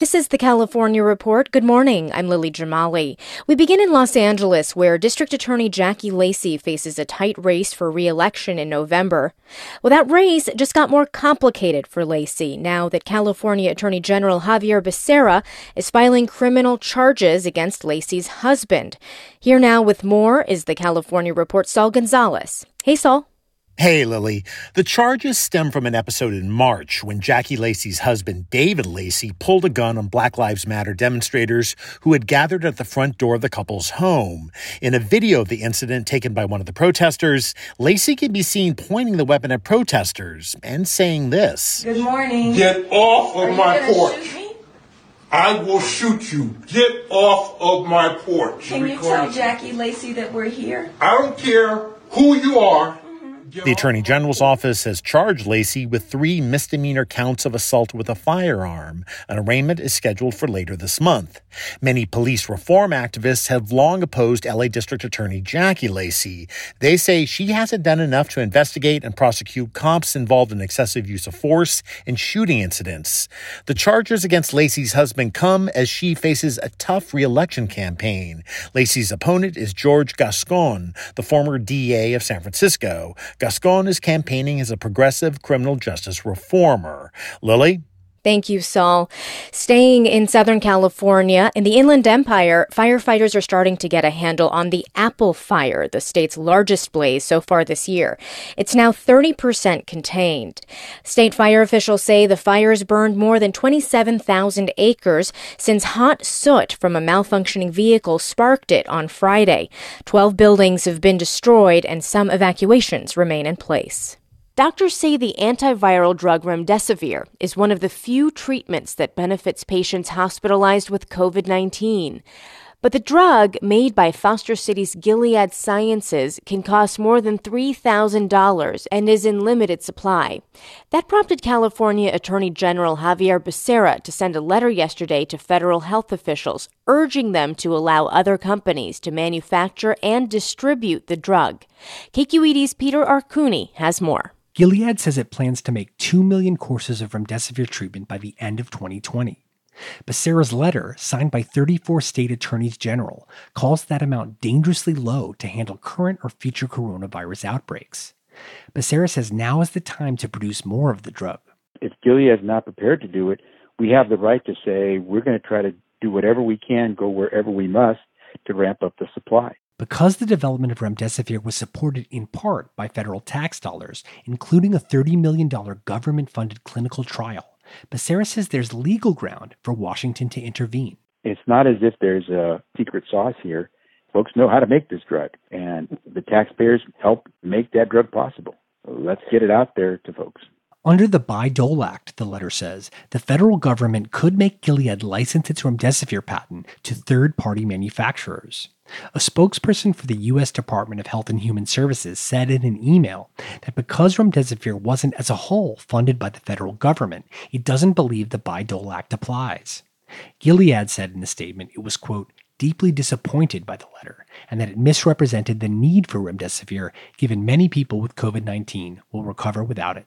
This is the California Report. Good morning. I'm Lily Jamali. We begin in Los Angeles, where District Attorney Jackie Lacey faces a tight race for re-election in November. Well, that race just got more complicated for Lacey now that California Attorney General Xavier Becerra is filing criminal charges against Lacey's husband. Here now with more is the California Report Saul Gonzalez. Hey, Saul. Hey, Lily. The charges stem from an episode in March when Jackie Lacey's husband, David Lacey, pulled a gun on Black Lives Matter demonstrators who had gathered at the front door of the couple's home. In a video of the incident taken by one of the protesters, Lacey can be seen pointing the weapon at protesters and saying this Good morning. Get off of my porch. I will shoot you. Get off of my porch. Can you tell Jackie Lacey that we're here? I don't care who you are. The Attorney General's office has charged Lacey with three misdemeanor counts of assault with a firearm. An arraignment is scheduled for later this month. Many police reform activists have long opposed LA District Attorney Jackie Lacey. They say she hasn't done enough to investigate and prosecute cops involved in excessive use of force and shooting incidents. The charges against Lacey's husband come as she faces a tough reelection campaign. Lacey's opponent is George Gascon, the former DA of San Francisco. Gascon is campaigning as a progressive criminal justice reformer. Lily? Thank you, Saul. Staying in Southern California, in the Inland Empire, firefighters are starting to get a handle on the Apple Fire, the state's largest blaze so far this year. It's now 30% contained. State fire officials say the fires burned more than 27,000 acres since hot soot from a malfunctioning vehicle sparked it on Friday. Twelve buildings have been destroyed and some evacuations remain in place. Doctors say the antiviral drug remdesivir is one of the few treatments that benefits patients hospitalized with COVID 19. But the drug, made by Foster City's Gilead Sciences, can cost more than $3,000 and is in limited supply. That prompted California Attorney General Xavier Becerra to send a letter yesterday to federal health officials urging them to allow other companies to manufacture and distribute the drug. KQED's Peter Arcuni has more. Gilead says it plans to make 2 million courses of remdesivir treatment by the end of 2020. Becerra's letter, signed by 34 state attorneys general, calls that amount dangerously low to handle current or future coronavirus outbreaks. Becerra says now is the time to produce more of the drug. If Gilead is not prepared to do it, we have the right to say we're going to try to do whatever we can, go wherever we must to ramp up the supply. Because the development of remdesivir was supported in part by federal tax dollars, including a $30 million government funded clinical trial, Becerra says there's legal ground for Washington to intervene. It's not as if there's a secret sauce here. Folks know how to make this drug, and the taxpayers help make that drug possible. Let's get it out there to folks. Under the Bayh-Dole Act, the letter says, the federal government could make Gilead license its remdesivir patent to third party manufacturers. A spokesperson for the U.S. Department of Health and Human Services said in an email that because remdesivir wasn't as a whole funded by the federal government, it doesn't believe the Bayh-Dole Act applies. Gilead said in a statement it was, quote, deeply disappointed by the letter and that it misrepresented the need for remdesivir given many people with COVID 19 will recover without it.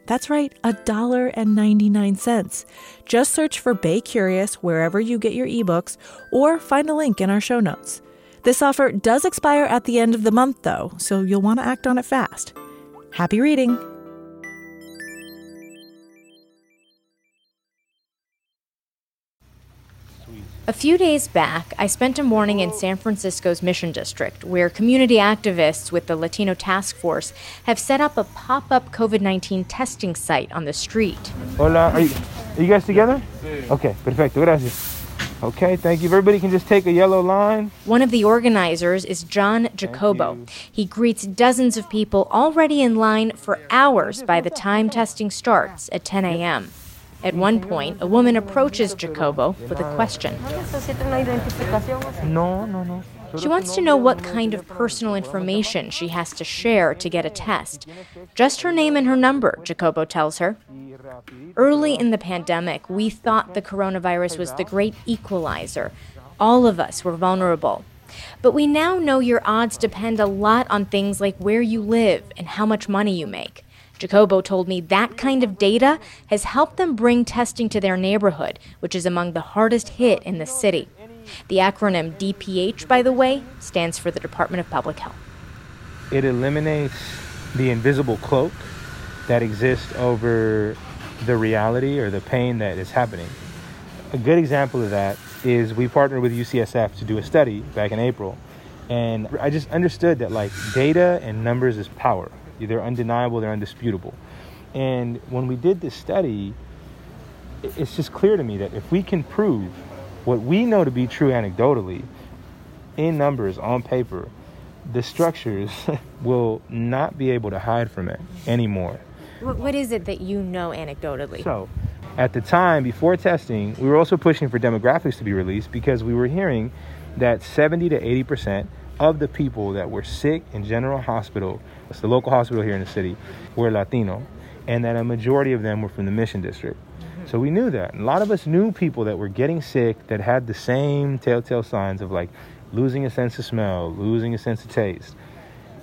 That's right, $1.99. Just search for Bay Curious wherever you get your ebooks or find a link in our show notes. This offer does expire at the end of the month, though, so you'll want to act on it fast. Happy reading! A few days back, I spent a morning in San Francisco's Mission District, where community activists with the Latino Task Force have set up a pop up COVID 19 testing site on the street. Hola, are you, are you guys together? Okay, perfecto, gracias. Okay, thank you. Everybody can just take a yellow line. One of the organizers is Jon Jacobo. He greets dozens of people already in line for hours by the time testing starts at 10 a.m. At one point, a woman approaches Jacobo with a question. No, no, no. She wants to know what kind of personal information she has to share to get a test. Just her name and her number, Jacobo tells her. Early in the pandemic, we thought the coronavirus was the great equalizer. All of us were vulnerable. But we now know your odds depend a lot on things like where you live and how much money you make. Jacobo told me that kind of data has helped them bring testing to their neighborhood, which is among the hardest hit in the city. The acronym DPH, by the way, stands for the Department of Public Health. It eliminates the invisible cloak that exists over the reality or the pain that is happening. A good example of that is we partnered with UCSF to do a study back in April. And I just understood that like data and numbers is power. They're undeniable, they're undisputable. And when we did this study, it's just clear to me that if we can prove what we know to be true anecdotally in numbers on paper, the structures will not be able to hide from it anymore. What is it that you know anecdotally? So, at the time before testing, we were also pushing for demographics to be released because we were hearing that 70 to 80 percent of the people that were sick in General Hospital, it's the local hospital here in the city, were Latino, and that a majority of them were from the Mission District. Mm-hmm. So we knew that. And a lot of us knew people that were getting sick that had the same telltale signs of like losing a sense of smell, losing a sense of taste.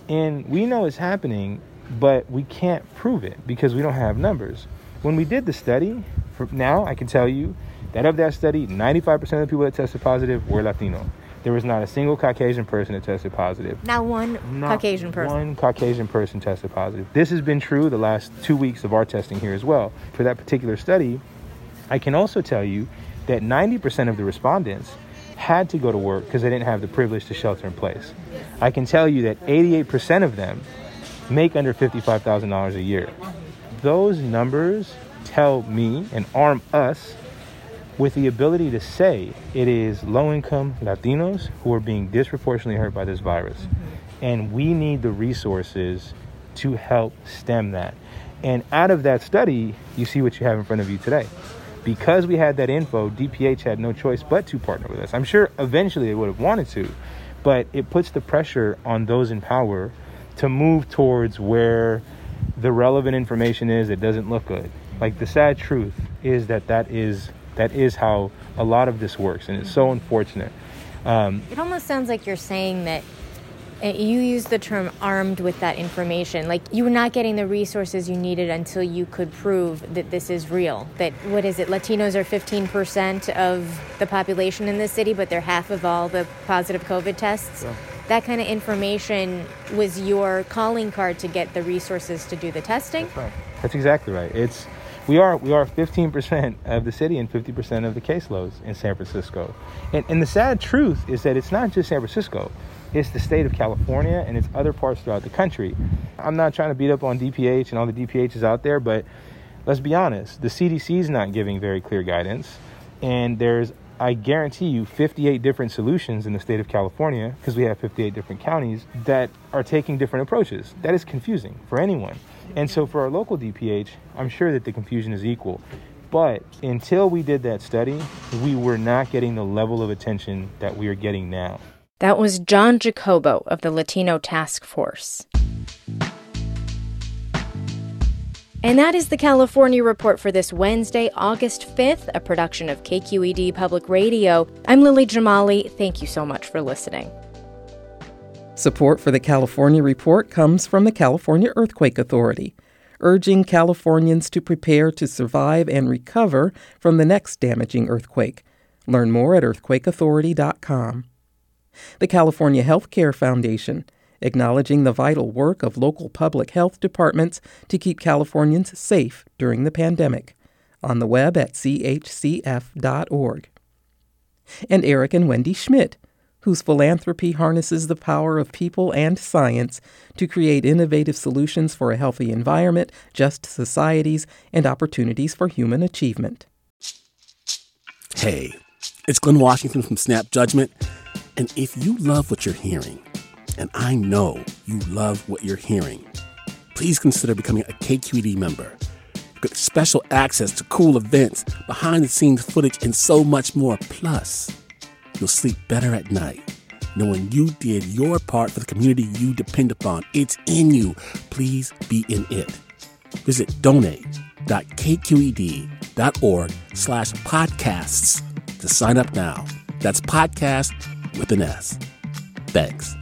And we know it's happening, but we can't prove it because we don't have numbers. When we did the study, for now I can tell you that of that study, 95% of the people that tested positive were Latino. There was not a single Caucasian person that tested positive. Not one Not Caucasian person. One Caucasian person tested positive. This has been true the last two weeks of our testing here as well. For that particular study, I can also tell you that 90% of the respondents had to go to work because they didn't have the privilege to shelter in place. I can tell you that 88% of them make under $55,000 a year. Those numbers tell me and arm us with the ability to say it is low income Latinos who are being disproportionately hurt by this virus. Mm-hmm. And we need the resources to help stem that. And out of that study, you see what you have in front of you today. Because we had that info, DPH had no choice but to partner with us. I'm sure eventually they would have wanted to, but it puts the pressure on those in power to move towards where the relevant information is that doesn't look good Like the sad truth is that that is that is how a lot of this works, and it's so unfortunate. Um, It almost sounds like you're saying that uh, you use the term armed with that information. Like you were not getting the resources you needed until you could prove that this is real. That, what is it, Latinos are 15% of the population in this city, but they're half of all the positive COVID tests. That kind of information was your calling card to get the resources to do the testing. That's right. That's exactly right. It's we are we are 15% of the city and 50% of the caseloads in San Francisco. And and the sad truth is that it's not just San Francisco. It's the state of California and it's other parts throughout the country. I'm not trying to beat up on DPH and all the DPHs out there, but let's be honest, the CDC is not giving very clear guidance and there's I guarantee you 58 different solutions in the state of California because we have 58 different counties that are taking different approaches. That is confusing for anyone. And so for our local DPH, I'm sure that the confusion is equal. But until we did that study, we were not getting the level of attention that we are getting now. That was Jon Jacobo of the Latino Task Force. And that is the California Report for this Wednesday, August 5th, a production of KQED Public Radio. I'm Lily Jamali. Thank you so much for listening. Support for the California Report comes from the California Earthquake Authority, urging Californians to prepare to survive and recover from the next damaging earthquake. Learn more at earthquakeauthority.com. The California Healthcare Foundation, acknowledging the vital work of local public health departments to keep Californians safe during the pandemic. On the web at chcf.org. And Eric and Wendy Schmidt, whose philanthropy harnesses the power of people and science to create innovative solutions for a healthy environment, just societies, and opportunities for human achievement. Hey, it's Glynn Washington from Snap Judgment. And if you love what you're hearing, and I know you love what you're hearing, please consider becoming a KQED member. Get special access to cool events, behind the scenes footage, and so much more. Plus, you'll sleep better at night knowing you did your part for the community you depend upon. It's in you. Please be in it. Visit donate.kqed.org slash podcasts to sign up now. That's podcast with an S. Thanks.